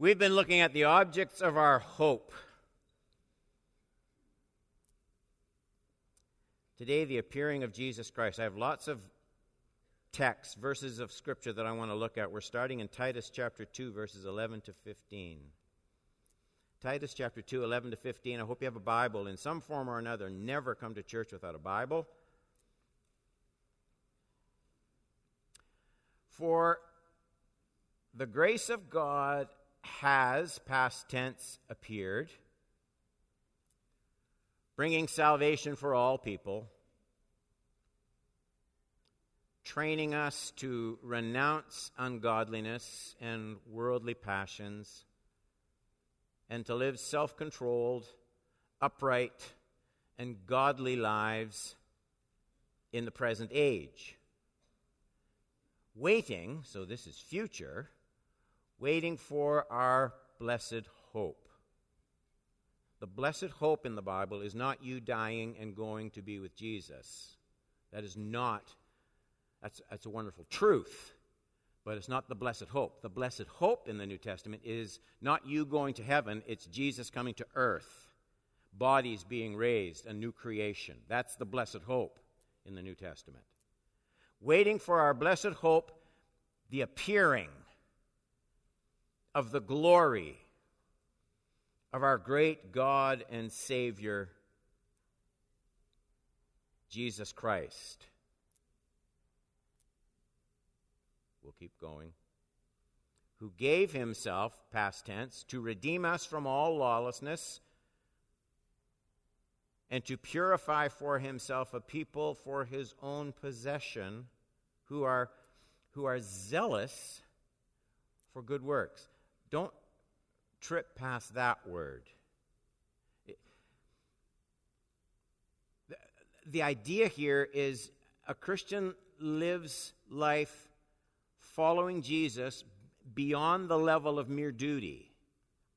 We've been looking at the objects of our hope. Today, the appearing of Jesus Christ. I have lots of texts, verses of Scripture that I want to look at. We're starting in Titus chapter 2, verses 11 to 15. Titus chapter 2, 11 to 15. I hope you have a Bible in some form or another. Never come to church without a Bible. For the grace of God has, past tense, appeared, bringing salvation for all people, training us to renounce ungodliness and worldly passions, and to live self controlled, upright, and godly lives in the present age. Waiting, so this is future waiting for our blessed hope. The blessed hope in the Bible is not you dying and going to be with Jesus. That is not, that's, that's a wonderful truth, but it's not the blessed hope. The blessed hope in the New Testament is not you going to heaven, it's Jesus coming to earth, bodies being raised, a new creation. That's the blessed hope in the New Testament. Waiting for our blessed hope, the appearing of the glory of our great God and Savior, Jesus Christ. We'll keep going. Who gave himself, past tense, to redeem us from all lawlessness and to purify for himself a people for his own possession who are, who are zealous for good works. Don't trip past that word. the, the idea here is a Christian lives life following Jesus beyond the level of mere duty.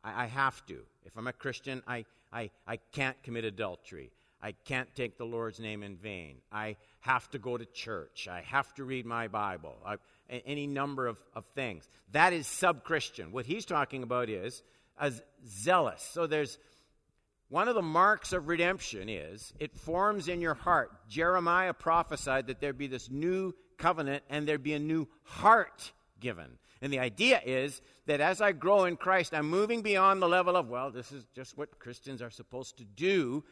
I, I have to. If I'm a Christian, I, I, I can't commit adultery. I can't take the Lord's name in vain. I have to go to church. I have to read my Bible. I, any number of, of things. That is sub Christian. What he's talking about is as zealous. So there's one of the marks of redemption is it forms in your heart. Jeremiah prophesied that there'd be this new covenant and there'd be a new heart given. And the idea is that as I grow in Christ, I'm moving beyond the level of, well, this is just what Christians are supposed to do.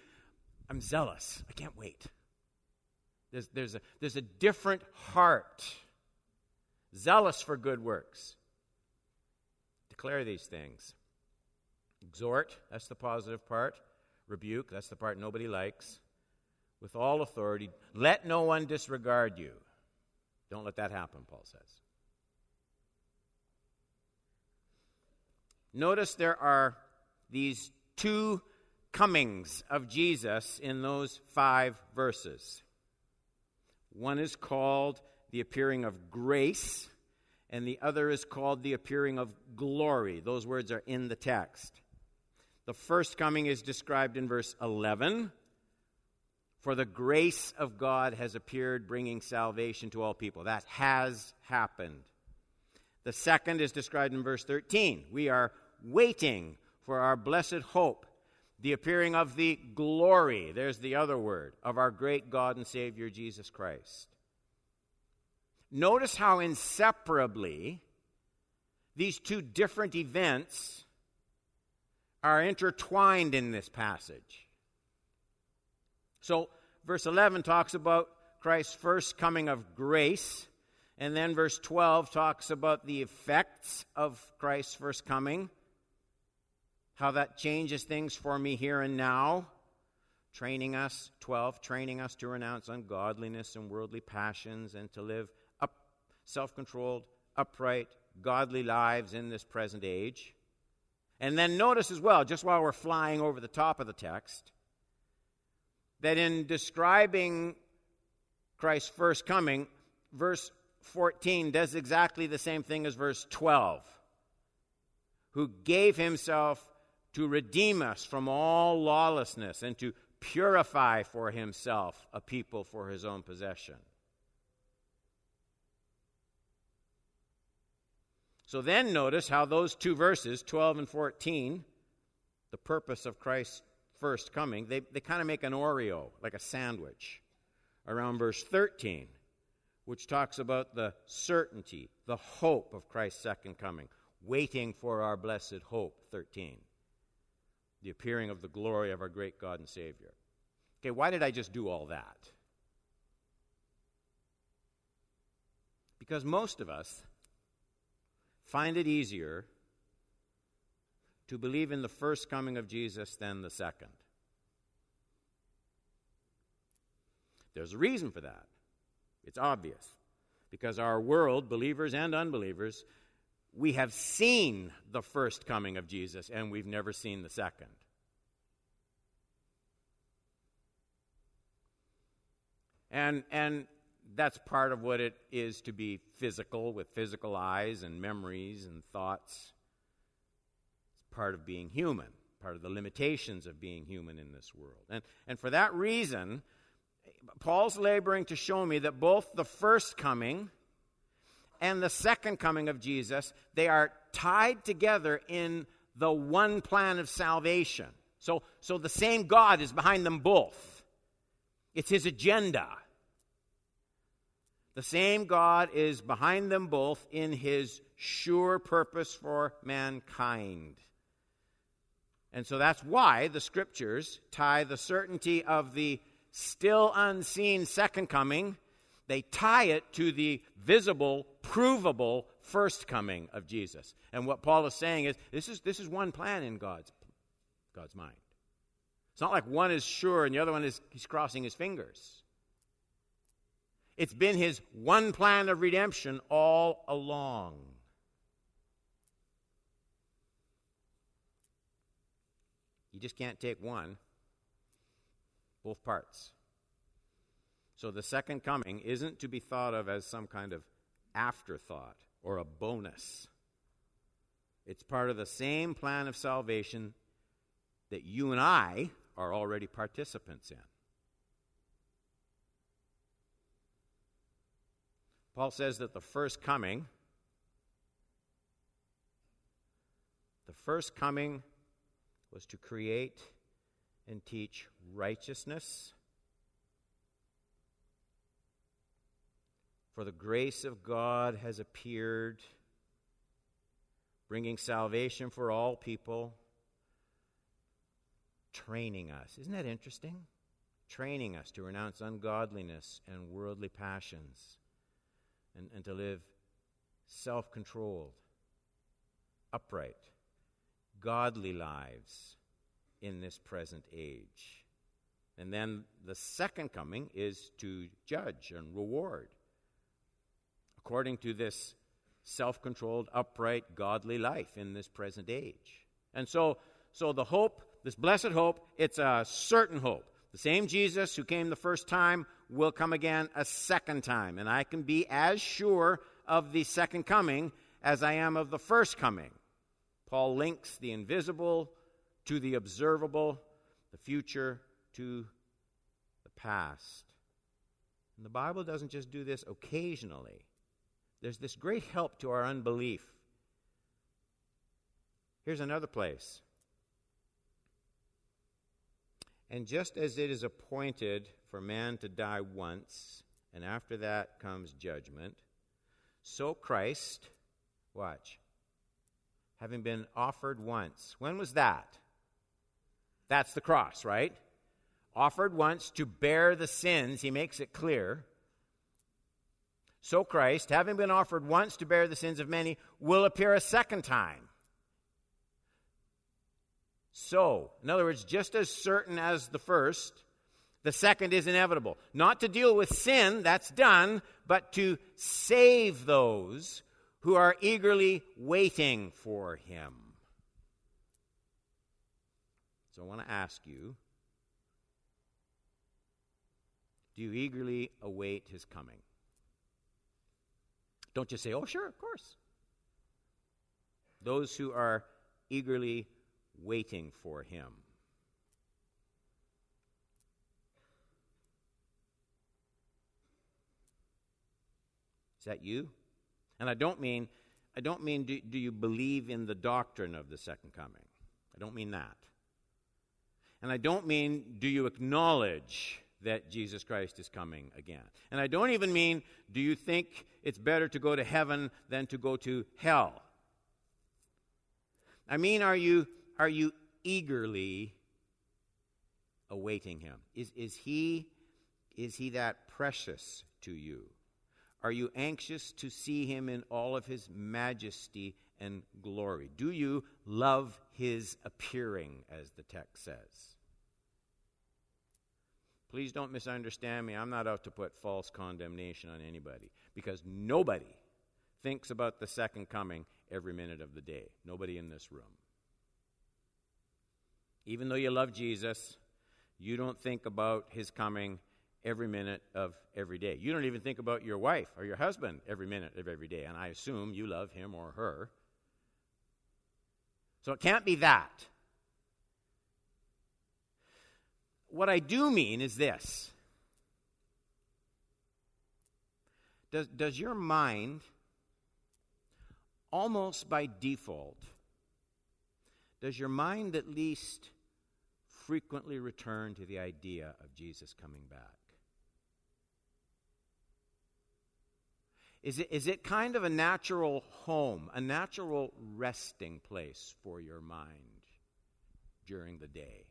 I'm zealous. I can't wait. There's, there's, a, there's a different heart, zealous for good works. Declare these things. Exhort, that's the positive part. Rebuke, that's the part nobody likes. With all authority, let no one disregard you. Don't let that happen, Paul says. Notice there are these two comings of Jesus in those five verses. One is called the appearing of grace, and the other is called the appearing of glory. Those words are in the text. The first coming is described in verse 11. For the grace of God has appeared, bringing salvation to all people. That has happened. The second is described in verse 13. We are waiting for our blessed hope the appearing of the glory, there's the other word, of our great God and Savior Jesus Christ. Notice how inseparably these two different events are intertwined in this passage. So, verse 11 talks about Christ's first coming of grace, and then verse 12 talks about the effects of Christ's first coming how that changes things for me here and now. Training us, 12, training us to renounce ungodliness and worldly passions and to live self controlled, upright, godly lives in this present age. And then notice as well, just while we're flying over the top of the text, that in describing Christ's first coming, verse 14 does exactly the same thing as verse 12. Who gave himself to redeem us from all lawlessness and to purify for himself a people for his own possession. So then notice how those two verses, 12 and 14, the purpose of Christ's first coming, they, they kind of make an Oreo, like a sandwich, around verse 13, which talks about the certainty, the hope of Christ's second coming, waiting for our blessed hope, 13, the appearing of the glory of our great God and Savior. Okay, why did I just do all that? Because most of us find it easier to believe in the first coming of Jesus than the second. There's a reason for that. It's obvious. Because our world, believers and unbelievers, we have seen the first coming of Jesus and we've never seen the second. And, and that's part of what it is to be physical with physical eyes and memories and thoughts. It's part of being human, part of the limitations of being human in this world. And, and for that reason, Paul's laboring to show me that both the first coming and the second coming of Jesus, they are tied together in the one plan of salvation. So, so the same God is behind them both. It's his agenda. The same God is behind them both in his sure purpose for mankind. And so that's why the scriptures tie the certainty of the still unseen second coming, they tie it to the visible, provable first coming of Jesus. And what Paul is saying is this is, this is one plan in God's, God's mind. It's not like one is sure and the other one is he's crossing his fingers. It's been his one plan of redemption all along. You just can't take one, both parts. So the second coming isn't to be thought of as some kind of afterthought or a bonus. It's part of the same plan of salvation that you and I are already participants in. Paul says that the first coming, the first coming was to create and teach righteousness. For the grace of God has appeared, bringing salvation for all people, training us. Isn't that interesting? Training us to renounce ungodliness and worldly passions and, and to live self controlled, upright, godly lives in this present age. And then the second coming is to judge and reward according to this self controlled, upright, godly life in this present age. And so, so the hope, this blessed hope, it's a certain hope. The same Jesus who came the first time will come again a second time. And I can be as sure of the second coming as I am of the first coming. Paul links the invisible to the observable, the future to the past. And the Bible doesn't just do this occasionally, there's this great help to our unbelief. Here's another place. And just as it is appointed for man to die once, and after that comes judgment, so Christ, watch, having been offered once. When was that? That's the cross, right? Offered once to bear the sins, he makes it clear. So Christ, having been offered once to bear the sins of many, will appear a second time so. In other words, just as certain as the first, the second is inevitable. Not to deal with sin, that's done, but to save those who are eagerly waiting for him. So I want to ask you do you eagerly await his coming? Don't just say, oh, sure, of course. Those who are eagerly waiting for him. Is that you? And I don't mean I don't mean do, do you believe in the doctrine of the second coming. I don't mean that. And I don't mean do you acknowledge that Jesus Christ is coming again. And I don't even mean do you think it's better to go to heaven than to go to hell. I mean are you are you eagerly awaiting him? Is is he is he that precious to you? Are you anxious to see him in all of his majesty and glory? Do you love his appearing, as the text says? Please don't misunderstand me. I'm not out to put false condemnation on anybody because nobody thinks about the second coming every minute of the day. Nobody in this room. Even though you love Jesus, you don't think about his coming every minute of every day. You don't even think about your wife or your husband every minute of every day, and I assume you love him or her. So it can't be that. What I do mean is this Does, does your mind, almost by default, does your mind at least frequently return to the idea of Jesus coming back? Is it, is it kind of a natural home, a natural resting place for your mind during the day?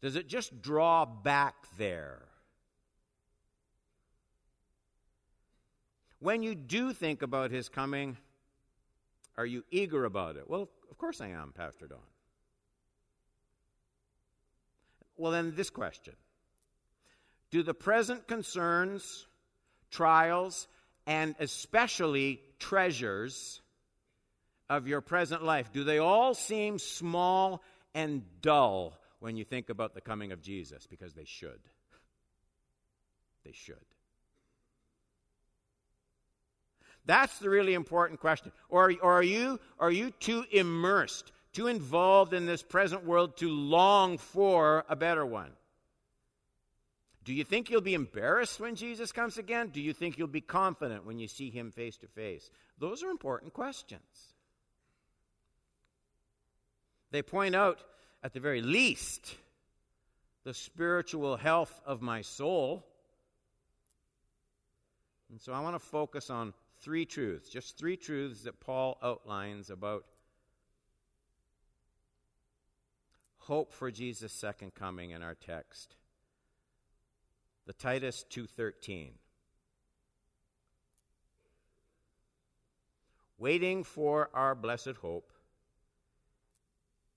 Does it just draw back there? When you do think about his coming, are you eager about it? Well, of course I am, Pastor Don. Well, then, this question Do the present concerns trials, and especially treasures of your present life, do they all seem small and dull when you think about the coming of Jesus? Because they should. They should. That's the really important question. Or, or are, you, are you too immersed, too involved in this present world to long for a better one? Do you think you'll be embarrassed when Jesus comes again? Do you think you'll be confident when you see him face to face? Those are important questions. They point out, at the very least, the spiritual health of my soul. And so I want to focus on three truths, just three truths that Paul outlines about hope for Jesus' second coming in our text the Titus 2:13. Waiting for our blessed hope,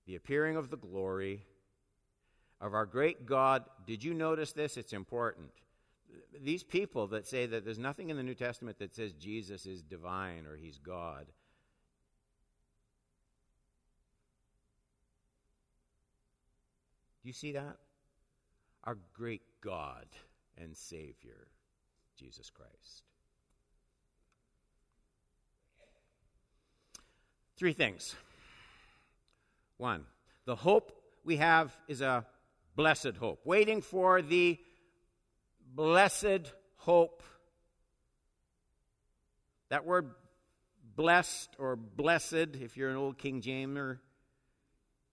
the appearing of the glory of our great God. Did you notice this? It's important. These people that say that there's nothing in the New Testament that says Jesus is divine or he's God. Do you see that? Our great God and Savior, Jesus Christ. Three things. One, the hope we have is a blessed hope, waiting for the blessed hope. That word blessed or blessed, if you're an old King Jamer,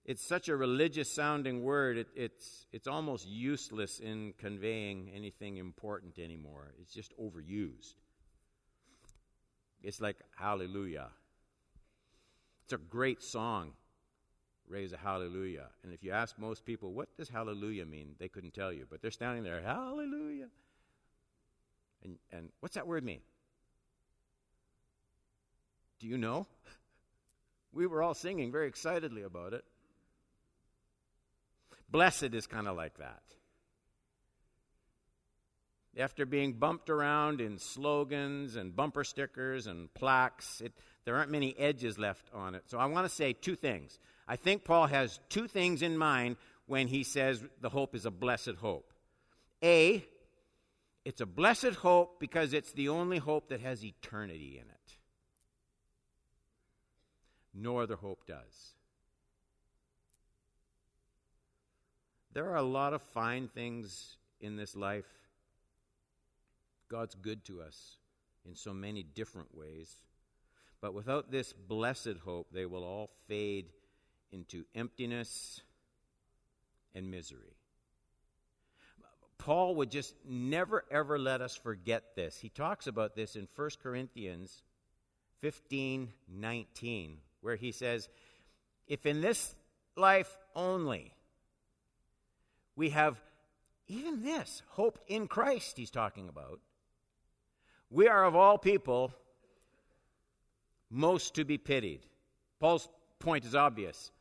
it's such a religious sounding word, it, it's, it's almost useless in conveying anything important anymore. It's just overused. It's like hallelujah. It's a great song, raise a hallelujah. And if you ask most people, what does hallelujah mean? They couldn't tell you, but they're standing there, hallelujah. And, and what's that word mean? Do you know? We were all singing very excitedly about it. Blessed is kind of like that. After being bumped around in slogans and bumper stickers and plaques, it, there aren't many edges left on it. So I want to say two things. I think Paul has two things in mind when he says the hope is a blessed hope. A, it's a blessed hope because it's the only hope that has eternity in it. No other hope does. There are a lot of fine things in this life. God's good to us in so many different ways. But without this blessed hope, they will all fade into emptiness and misery. Paul would just never, ever let us forget this. He talks about this in 1 Corinthians 15 19, where he says, If in this life only we have even this hope in Christ, he's talking about, we are of all people most to be pitied. Paul's point is obvious.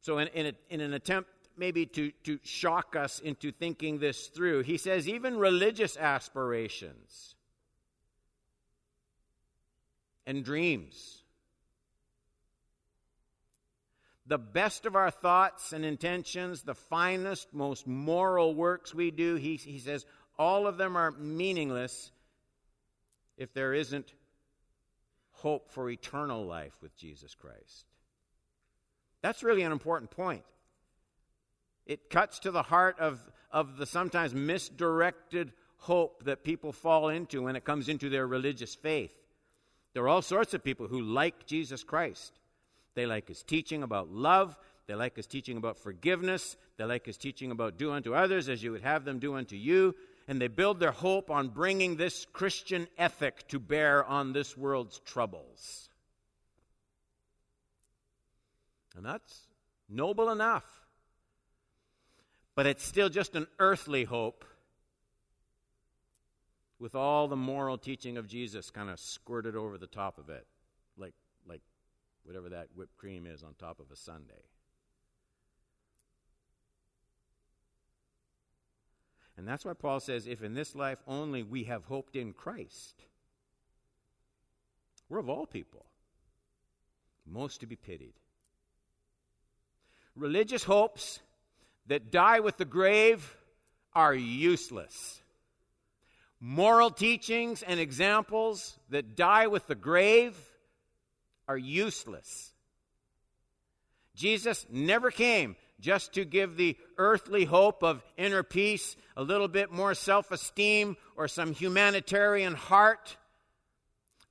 So, in, in, a, in an attempt maybe to, to shock us into thinking this through. He says, even religious aspirations and dreams, the best of our thoughts and intentions, the finest, most moral works we do, he, he says, all of them are meaningless if there isn't hope for eternal life with Jesus Christ. That's really an important point. It cuts to the heart of, of the sometimes misdirected hope that people fall into when it comes into their religious faith. There are all sorts of people who like Jesus Christ. They like his teaching about love. They like his teaching about forgiveness. They like his teaching about do unto others as you would have them do unto you. And they build their hope on bringing this Christian ethic to bear on this world's troubles. And that's noble enough but it's still just an earthly hope with all the moral teaching of Jesus kind of squirted over the top of it, like, like whatever that whipped cream is on top of a sundae. And that's why Paul says, if in this life only we have hoped in Christ, we're of all people most to be pitied. Religious hopes that die with the grave are useless. Moral teachings and examples that die with the grave are useless. Jesus never came just to give the earthly hope of inner peace, a little bit more self esteem, or some humanitarian heart.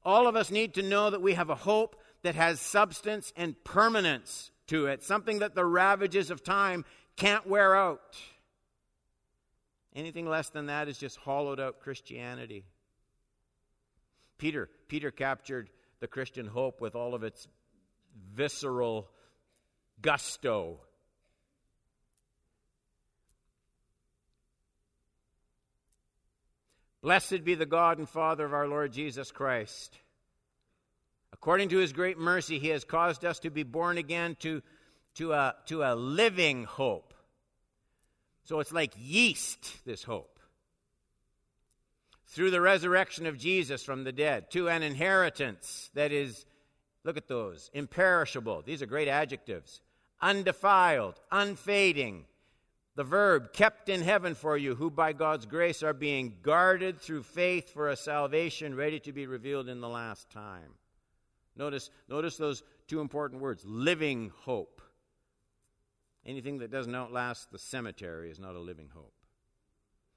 All of us need to know that we have a hope that has substance and permanence to it, something that the ravages of time can't wear out. Anything less than that is just hollowed out Christianity. Peter, Peter captured the Christian hope with all of its visceral gusto. Blessed be the God and Father of our Lord Jesus Christ. According to his great mercy, he has caused us to be born again to to a, to a living hope. So it's like yeast, this hope. Through the resurrection of Jesus from the dead, to an inheritance that is, look at those, imperishable. These are great adjectives. Undefiled, unfading. The verb, kept in heaven for you, who by God's grace are being guarded through faith for a salvation ready to be revealed in the last time. Notice, notice those two important words living hope. Anything that doesn't outlast the cemetery is not a living hope.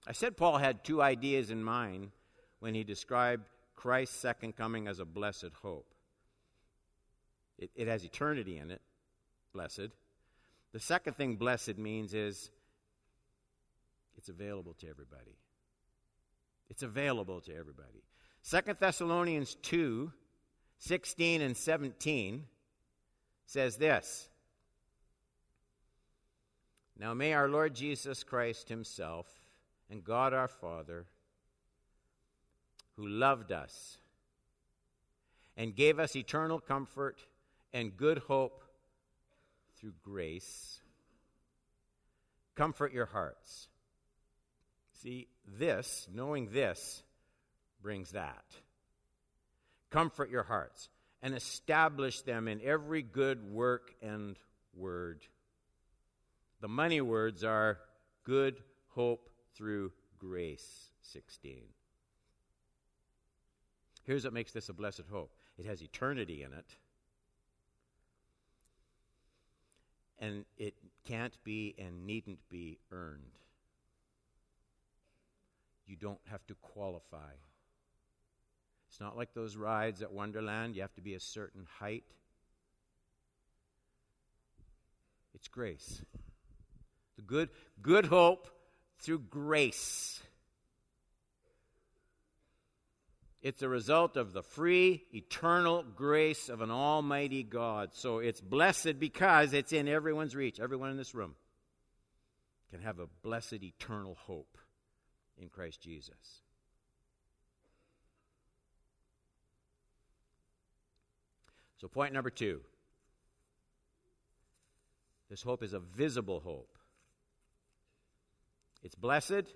I said Paul had two ideas in mind when he described Christ's second coming as a blessed hope. It, it has eternity in it, blessed. The second thing blessed means is it's available to everybody. It's available to everybody. Second Thessalonians 2 16 and 17 says this now may our Lord Jesus Christ Himself and God our Father, who loved us and gave us eternal comfort and good hope through grace, comfort your hearts. See, this, knowing this, brings that. Comfort your hearts and establish them in every good work and word the money words are good hope through grace 16. Here's what makes this a blessed hope it has eternity in it, and it can't be and needn't be earned. You don't have to qualify. It's not like those rides at Wonderland, you have to be a certain height. It's grace. The good, good hope through grace. It's a result of the free, eternal grace of an almighty God. So it's blessed because it's in everyone's reach. Everyone in this room can have a blessed, eternal hope in Christ Jesus. So, point number two this hope is a visible hope. It's blessed,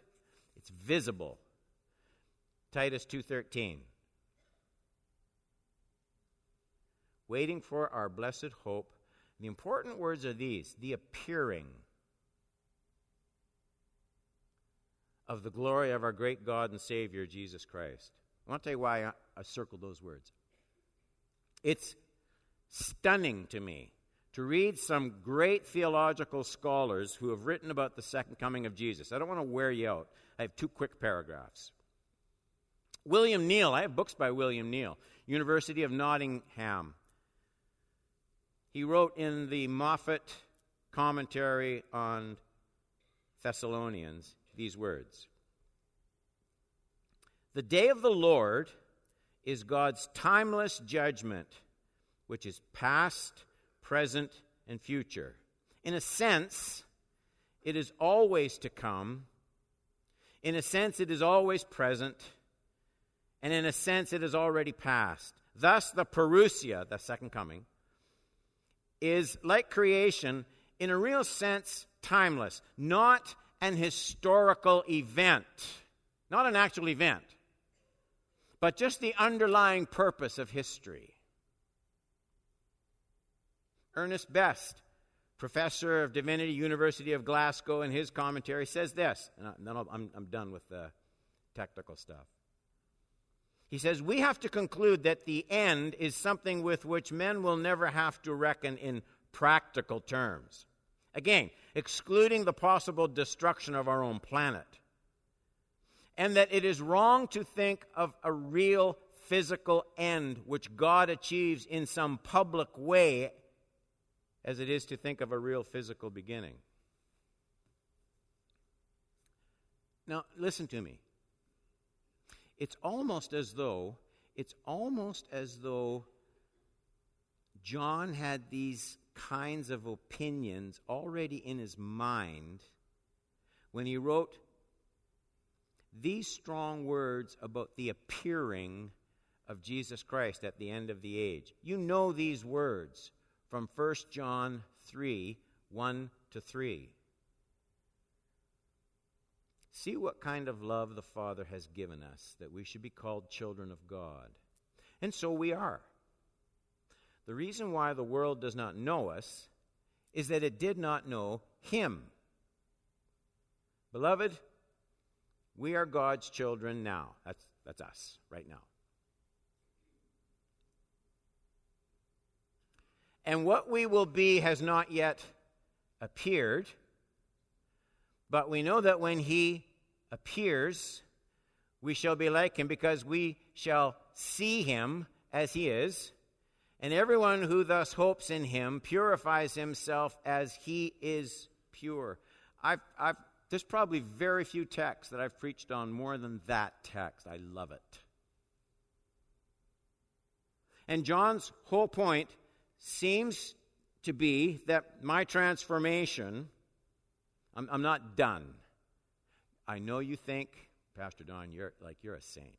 it's visible. Titus 2:13 Waiting for our blessed hope. The important words are these, the appearing of the glory of our great God and Savior Jesus Christ. I want to tell you why I, I circled those words. It's stunning to me to read some great theological scholars who have written about the second coming of Jesus. I don't want to wear you out. I have two quick paragraphs. William Neil, I have books by William Neil, University of Nottingham. He wrote in the Moffatt commentary on Thessalonians these words The day of the Lord is God's timeless judgment, which is past, present, and future. In a sense, it is always to come. In a sense, it is always present and in a sense it is already past. Thus, the parousia, the second coming, is like creation, in a real sense, timeless, not an historical event, not an actual event, but just the underlying purpose of history. Ernest Best, professor of divinity, University of Glasgow, in his commentary says this, and then I'm, I'm done with the technical stuff. He says, We have to conclude that the end is something with which men will never have to reckon in practical terms. Again, excluding the possible destruction of our own planet. And that it is wrong to think of a real physical end which God achieves in some public way as it is to think of a real physical beginning. Now, listen to me it's almost as though it's almost as though John had these kinds of opinions already in his mind when he wrote these strong words about the appearing of Jesus Christ at the end of the age. You know these words from 1 John 3 1 to 3. See what kind of love the Father has given us, that we should be called children of God. And so we are. The reason why the world does not know us is that it did not know Him. Beloved, we are God's children now. That's, that's us right now. And what we will be has not yet appeared, but we know that when He appears, we shall be like him because we shall see him as he is. And everyone who thus hopes in him purifies himself as he is pure. I've, I've, there's probably very few texts that I've preached on more than that text. I love it. And John's whole point seems to be that my transformation, I'm, I'm not done. I know you think, Pastor Don, you're like you're a saint.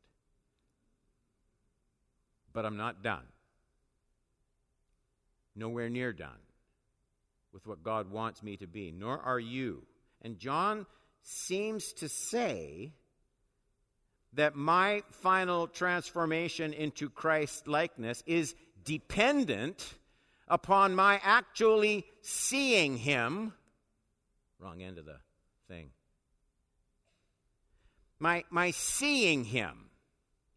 But I'm not done. Nowhere near done with what God wants me to be, nor are you. And John seems to say that my final transformation into Christ likeness is dependent upon my actually seeing him. Wrong end of the thing my, my seeing him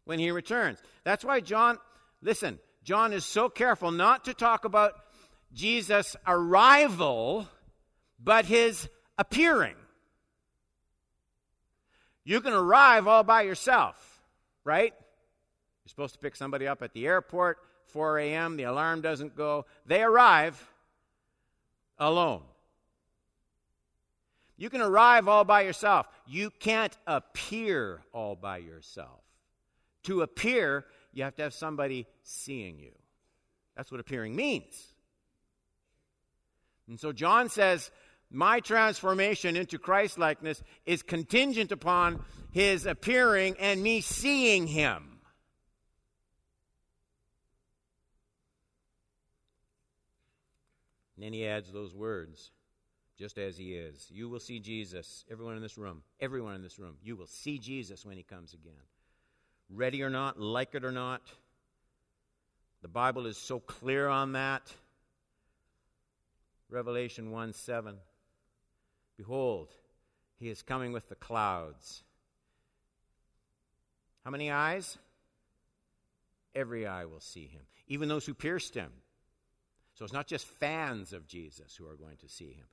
when he returns. That's why John, listen, John is so careful not to talk about Jesus' arrival, but his appearing. You can arrive all by yourself, right? You're supposed to pick somebody up at the airport, 4 a.m., the alarm doesn't go. They arrive alone. You can arrive all by yourself. You can't appear all by yourself. To appear, you have to have somebody seeing you. That's what appearing means. And so John says, My transformation into Christ likeness is contingent upon his appearing and me seeing him. And then he adds those words, just as he is. You will see Jesus, everyone in this room, everyone in this room, you will see Jesus when he comes again. Ready or not, like it or not, the Bible is so clear on that. Revelation 1 7. Behold, he is coming with the clouds. How many eyes? Every eye will see him, even those who pierced him. So it's not just fans of Jesus who are going to see him.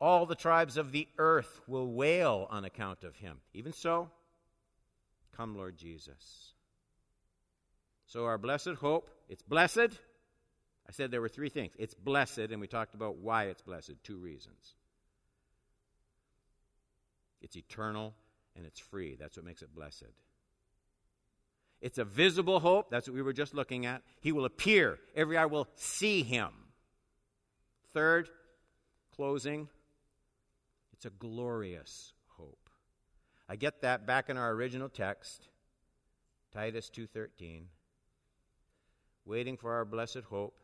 All the tribes of the earth will wail on account of him. Even so, come, Lord Jesus. So, our blessed hope, it's blessed. I said there were three things. It's blessed, and we talked about why it's blessed. Two reasons. It's eternal and it's free. That's what makes it blessed. It's a visible hope. That's what we were just looking at. He will appear, every eye will see him. Third, closing, it's a glorious. I get that back in our original text, Titus 2:13. Waiting for our blessed hope,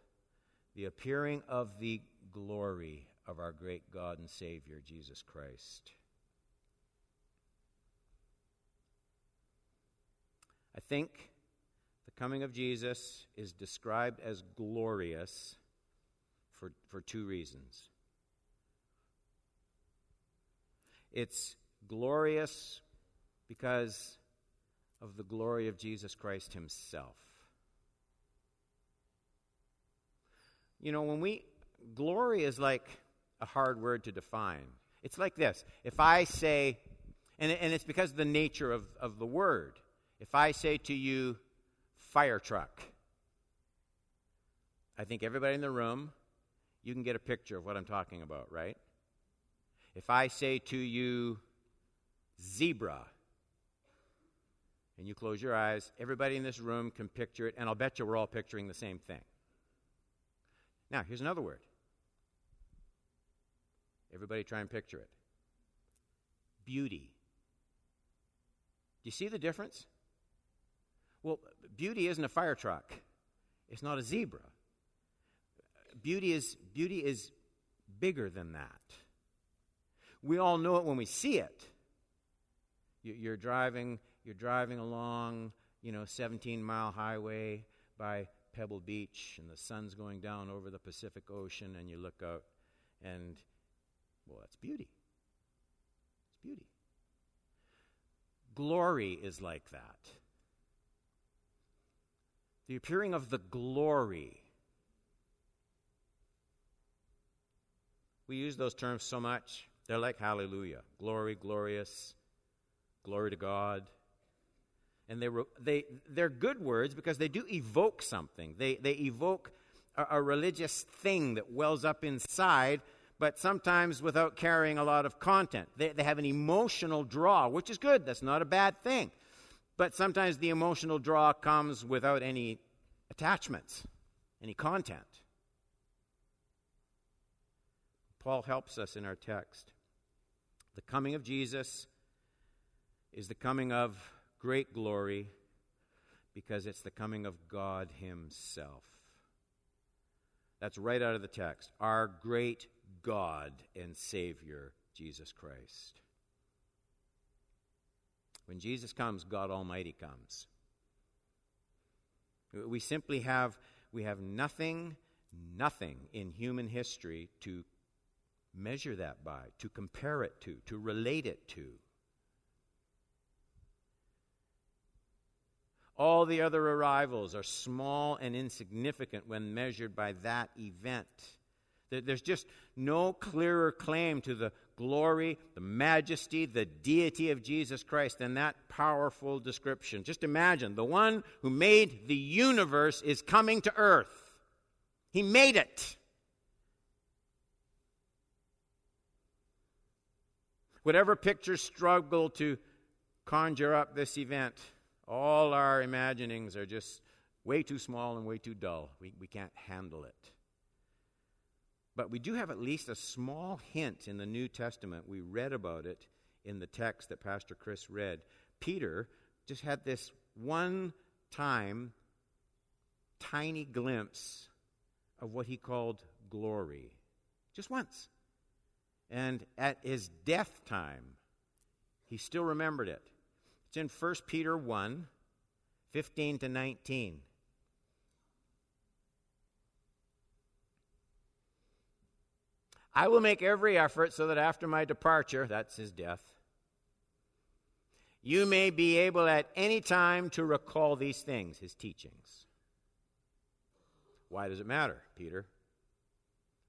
the appearing of the glory of our great God and Savior Jesus Christ. I think the coming of Jesus is described as glorious for, for two reasons. It's glorious because of the glory of Jesus Christ Himself. You know, when we, glory is like a hard word to define. It's like this. If I say, and, and it's because of the nature of, of the word. If I say to you, fire truck, I think everybody in the room, you can get a picture of what I'm talking about, right? If I say to you, zebra, and you close your eyes, everybody in this room can picture it, and I'll bet you we're all picturing the same thing. Now, here's another word. Everybody try and picture it beauty. Do you see the difference? Well, beauty isn't a fire truck. It's not a zebra. Beauty is beauty is bigger than that. We all know it when we see it. You're driving, you're driving along, you know, 17 mile highway by Pebble Beach, and the sun's going down over the Pacific Ocean, and you look out, and well, that's beauty. It's beauty. Glory is like that the appearing of the glory. We use those terms so much. They're like hallelujah, glory, glorious, glory to God. And they, they, they're good words because they do evoke something. They, they evoke a, a religious thing that wells up inside, but sometimes without carrying a lot of content. They, they have an emotional draw, which is good. That's not a bad thing. But sometimes the emotional draw comes without any attachments, any content. Paul helps us in our text. The coming of Jesus is the coming of great glory because it's the coming of God Himself. That's right out of the text. Our great God and Savior, Jesus Christ. When Jesus comes, God Almighty comes. We simply have we have nothing nothing in human history to measure that by, to compare it to, to relate it to. All the other arrivals are small and insignificant when measured by that event. There's just no clearer claim to the glory, the majesty, the deity of Jesus Christ than that powerful description. Just imagine the one who made the universe is coming to earth. He made it. Whatever pictures struggle to conjure up this event, all our imaginings are just way too small and way too dull. We, we can't handle it. But we do have at least a small hint in the New Testament. We read about it in the text that Pastor Chris read. Peter just had this one time tiny glimpse of what he called glory. Just once. And at his death time, he still remembered it. In 1 Peter 1 15 to 19. I will make every effort so that after my departure, that's his death, you may be able at any time to recall these things, his teachings. Why does it matter, Peter?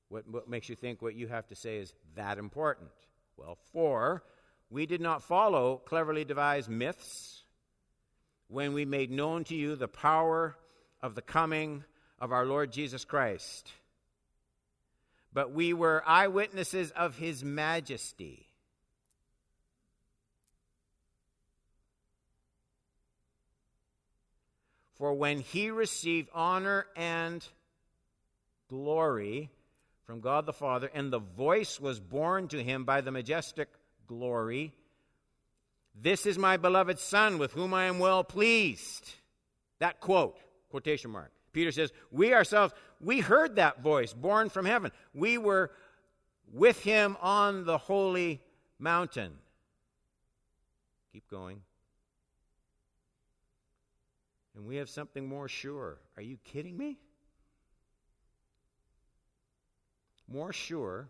What, what makes you think what you have to say is that important? Well, for we did not follow cleverly devised myths when we made known to you the power of the coming of our Lord Jesus Christ but we were eyewitnesses of his majesty. For when he received honor and glory from God the Father, and the voice was borne to him by the majestic glory, This is my beloved Son, with whom I am well pleased. That quote, quotation mark. Peter says, We ourselves, we heard that voice born from heaven. We were with him on the holy mountain. Keep going. And we have something more sure. Are you kidding me? More sure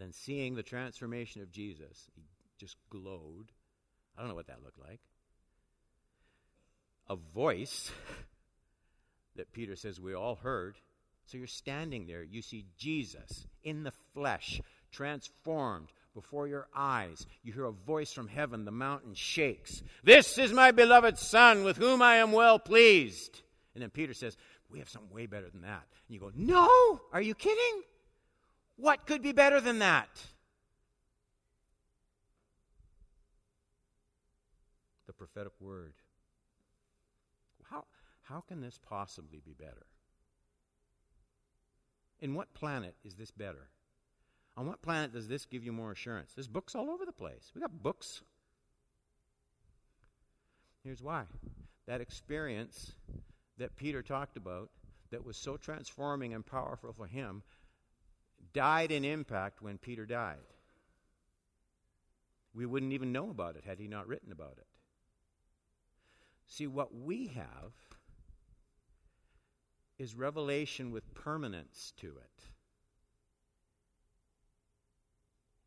than seeing the transformation of Jesus. He just glowed. I don't know what that looked like. A voice that Peter says we all heard. So you're standing there, you see Jesus in the flesh, transformed before your eyes. You hear a voice from heaven, the mountain shakes. This is my beloved Son, with whom I am well pleased. And then Peter says, We have something way better than that. And you go, No, are you kidding? What could be better than that? The prophetic word. How how can this possibly be better? In what planet is this better? On what planet does this give you more assurance? There's books all over the place. We got books. Here's why. That experience that Peter talked about that was so transforming and powerful for him died in impact when Peter died. We wouldn't even know about it had he not written about it. See, what we have is revelation with permanence to it.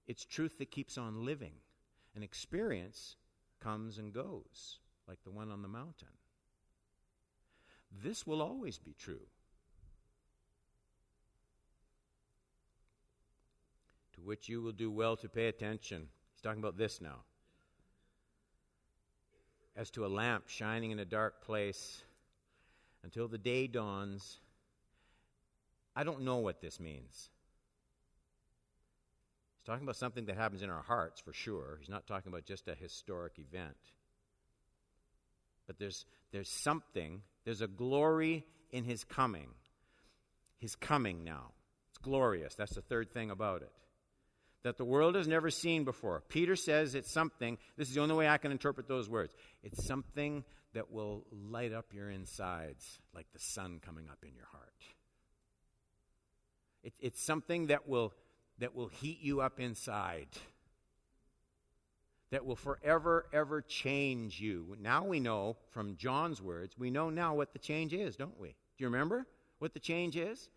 It's truth that keeps on living. An experience comes and goes, like the one on the mountain. This will always be true. Which you will do well to pay attention. He's talking about this now. As to a lamp shining in a dark place until the day dawns. I don't know what this means. He's talking about something that happens in our hearts for sure. He's not talking about just a historic event. But there's, there's something, there's a glory in his coming. His coming now. It's glorious. That's the third thing about it. That the world has never seen before. Peter says it's something, this is the only way I can interpret those words. It's something that will light up your insides like the sun coming up in your heart. It, it's something that will, that will heat you up inside, that will forever, ever change you. Now we know from John's words, we know now what the change is, don't we? Do you remember what the change is?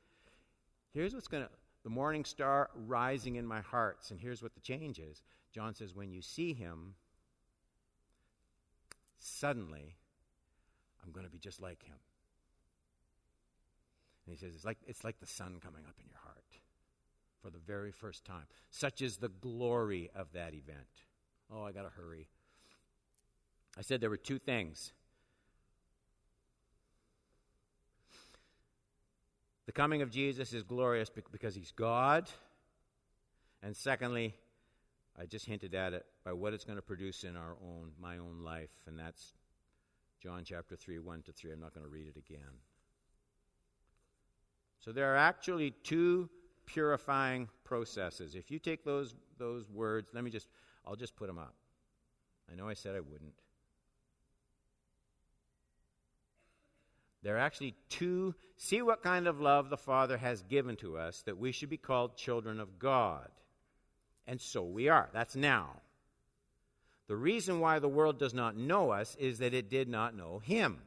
Here's what's going to the morning star rising in my hearts, and here's what the change is. John says, when you see him, suddenly I'm going to be just like him. And he says, it's like, it's like the sun coming up in your heart. for the very first time. Such is the glory of that event. Oh, I got to hurry. I said there were two things. The coming of Jesus is glorious because he's God. And secondly, I just hinted at it by what it's going to produce in our own, my own life, and that's John chapter 3, 1 to 3. I'm not going to read it again. So there are actually two purifying processes. If you take those, those words, let me just, I'll just put them up. I know I said I wouldn't. There are actually two. See what kind of love the Father has given to us that we should be called children of God. And so we are. That's now. The reason why the world does not know us is that it did not know Him.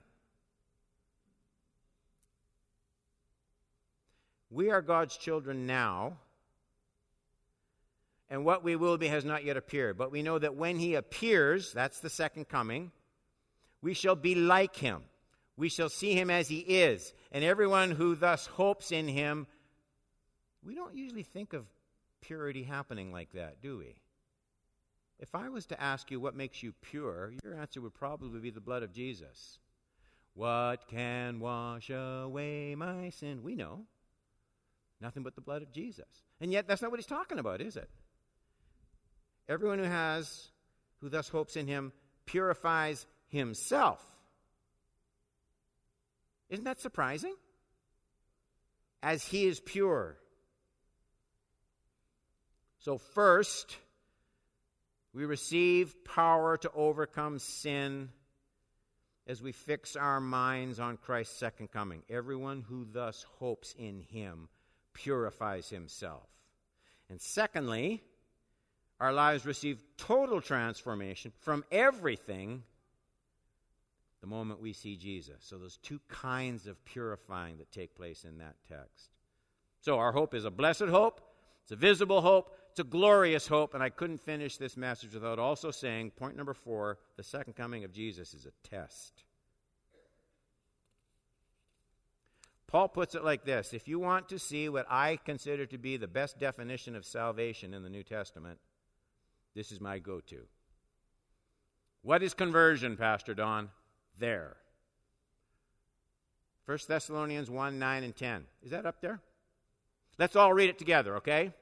We are God's children now, and what we will be has not yet appeared. But we know that when He appears, that's the second coming, we shall be like Him. We shall see Him as He is. And everyone who thus hopes in Him, we don't usually think of purity happening like that, do we? If I was to ask you what makes you pure, your answer would probably be the blood of Jesus. What can wash away my sin? We know. Nothing but the blood of Jesus. And yet, that's not what he's talking about, is it? Everyone who has, who thus hopes in him, purifies himself. Isn't that surprising? As he is pure. So, first, we receive power to overcome sin as we fix our minds on Christ's second coming. Everyone who thus hopes in him purifies himself. And secondly, our lives receive total transformation from everything the moment we see Jesus. So, there's two kinds of purifying that take place in that text. So, our hope is a blessed hope, it's a visible hope, it's a glorious hope. And I couldn't finish this message without also saying point number four the second coming of Jesus is a test. Paul puts it like this If you want to see what I consider to be the best definition of salvation in the New Testament, this is my go to. What is conversion, Pastor Don? There. 1 Thessalonians 1 9 and 10. Is that up there? Let's all read it together, okay?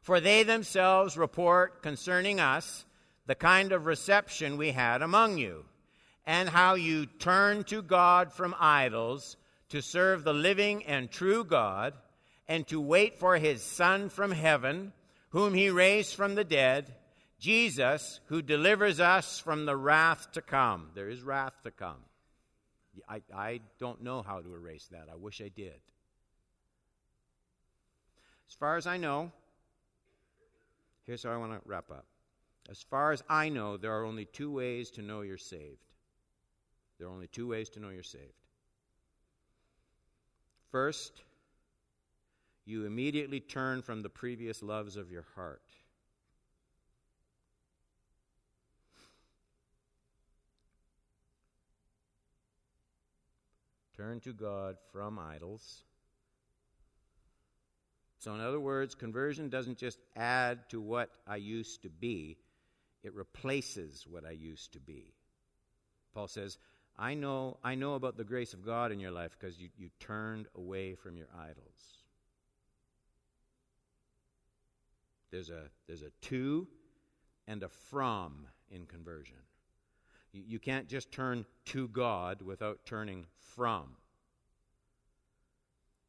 For they themselves report concerning us the kind of reception we had among you, and how you turned to God from idols to serve the living and true God, and to wait for his Son from heaven, whom he raised from the dead, Jesus, who delivers us from the wrath to come. There is wrath to come. I, I don't know how to erase that. I wish I did. As far as I know, here's how I want to wrap up. As far as I know, there are only two ways to know you're saved. There are only two ways to know you're saved. First, you immediately turn from the previous loves of your heart. Turn to God from idols. So, in other words, conversion doesn't just add to what I used to be, it replaces what I used to be. Paul says, I know, I know about the grace of God in your life because you, you turned away from your idols. There's a, there's a to and a from in conversion. You, can't just turn to God without turning from.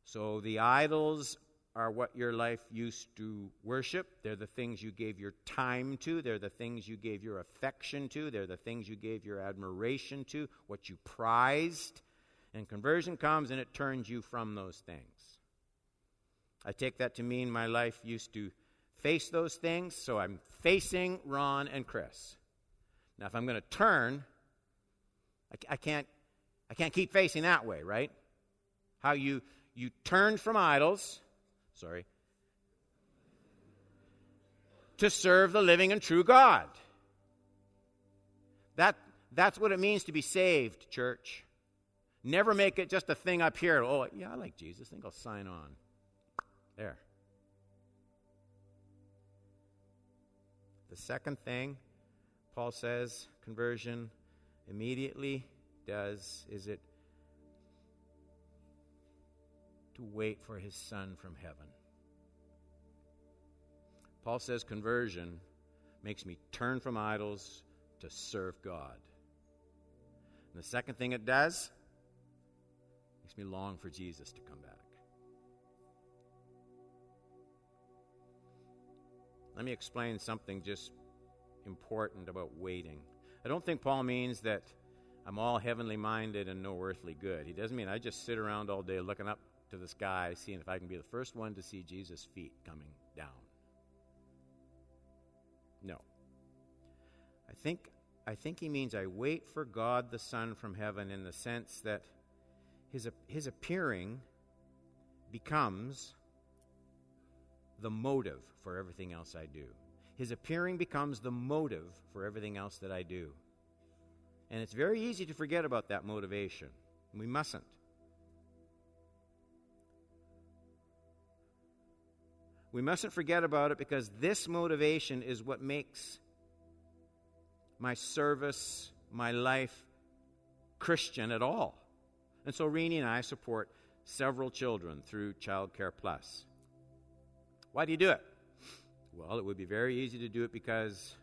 So the idols are what your life used to worship. They're the things you gave your time to. They're the things you gave your affection to. They're the things you gave your admiration to, what you prized. And conversion comes and it turns you from those things. I take that to mean my life used to face those things, so I'm facing Ron and Chris. Now, if I'm going to turn, I, I, can't, I can't keep facing that way, right? How you, you turned from idols, sorry, to serve the living and true God. That, that's what it means to be saved, church. Never make it just a thing up here. Oh, yeah, I like Jesus. I think I'll sign on. There. The second thing Paul says, conversion immediately does is it to wait for his son from heaven. Paul says conversion makes me turn from idols to serve God. And the second thing it does makes me long for Jesus to come back. Let me explain something just important about waiting. I don't think Paul means that I'm all heavenly minded and no earthly good. He doesn't mean I just sit around all day looking up to the sky, seeing if I can be the first one to see Jesus' feet coming down. No. I think, I think he means I wait for God the Son from heaven in the sense that his, his appearing becomes the motive for everything else I do. His appearing becomes the motive for everything else that I do. And it's very easy to forget about that motivation. We mustn't. We mustn't forget about it because this motivation is what makes my service, my life Christian at all. And so Renee and I support several children through Child Care Plus. Why do you do it? Well, it would be very easy to do it because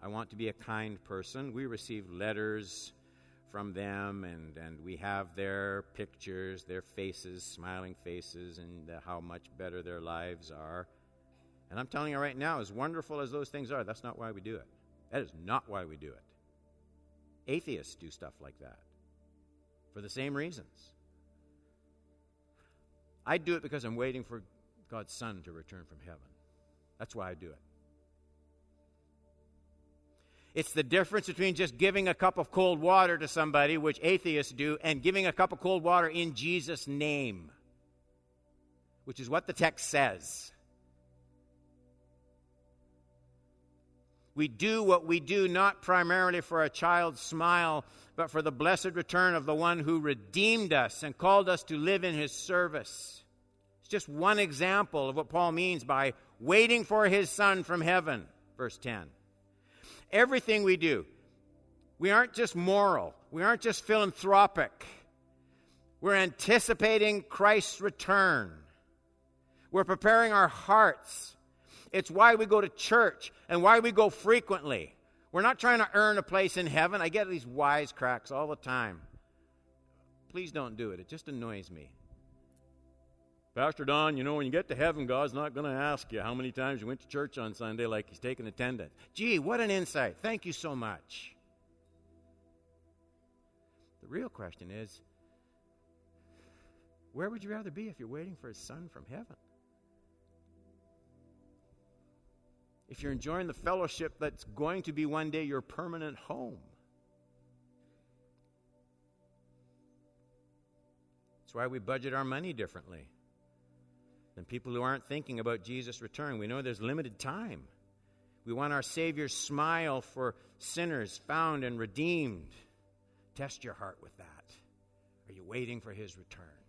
I want to be a kind person. We receive letters from them, and, and we have their pictures, their faces, smiling faces, and uh, how much better their lives are. And I'm telling you right now, as wonderful as those things are, that's not why we do it. That is not why we do it. Atheists do stuff like that for the same reasons. I do it because I'm waiting for God's Son to return from heaven. That's why I do it. It's the difference between just giving a cup of cold water to somebody, which atheists do, and giving a cup of cold water in Jesus' name, which is what the text says. We do what we do not primarily for a child's smile, but for the blessed return of the one who redeemed us and called us to live in his service. Just one example of what Paul means by waiting for his son from heaven, verse 10 everything we do. We aren't just moral, we aren't just philanthropic. We're anticipating Christ's return. We're preparing our hearts. It's why we go to church and why we go frequently. We're not trying to earn a place in heaven. I get these wisecracks all the time. Please don't do it. It just annoys me. Pastor Don, you know, when you get to heaven, God's not going to ask you how many times you went to church on Sunday like he's taking attendance. Gee, what an insight. Thank you so much. The real question is where would you rather be if you're waiting for his son from heaven? If you're enjoying the fellowship that's going to be one day your permanent home? That's why we budget our money differently than people who aren't thinking about Jesus' return. We know there's limited time. We want our Savior's smile for sinners found and redeemed. Test your heart with that. Are you waiting for his return?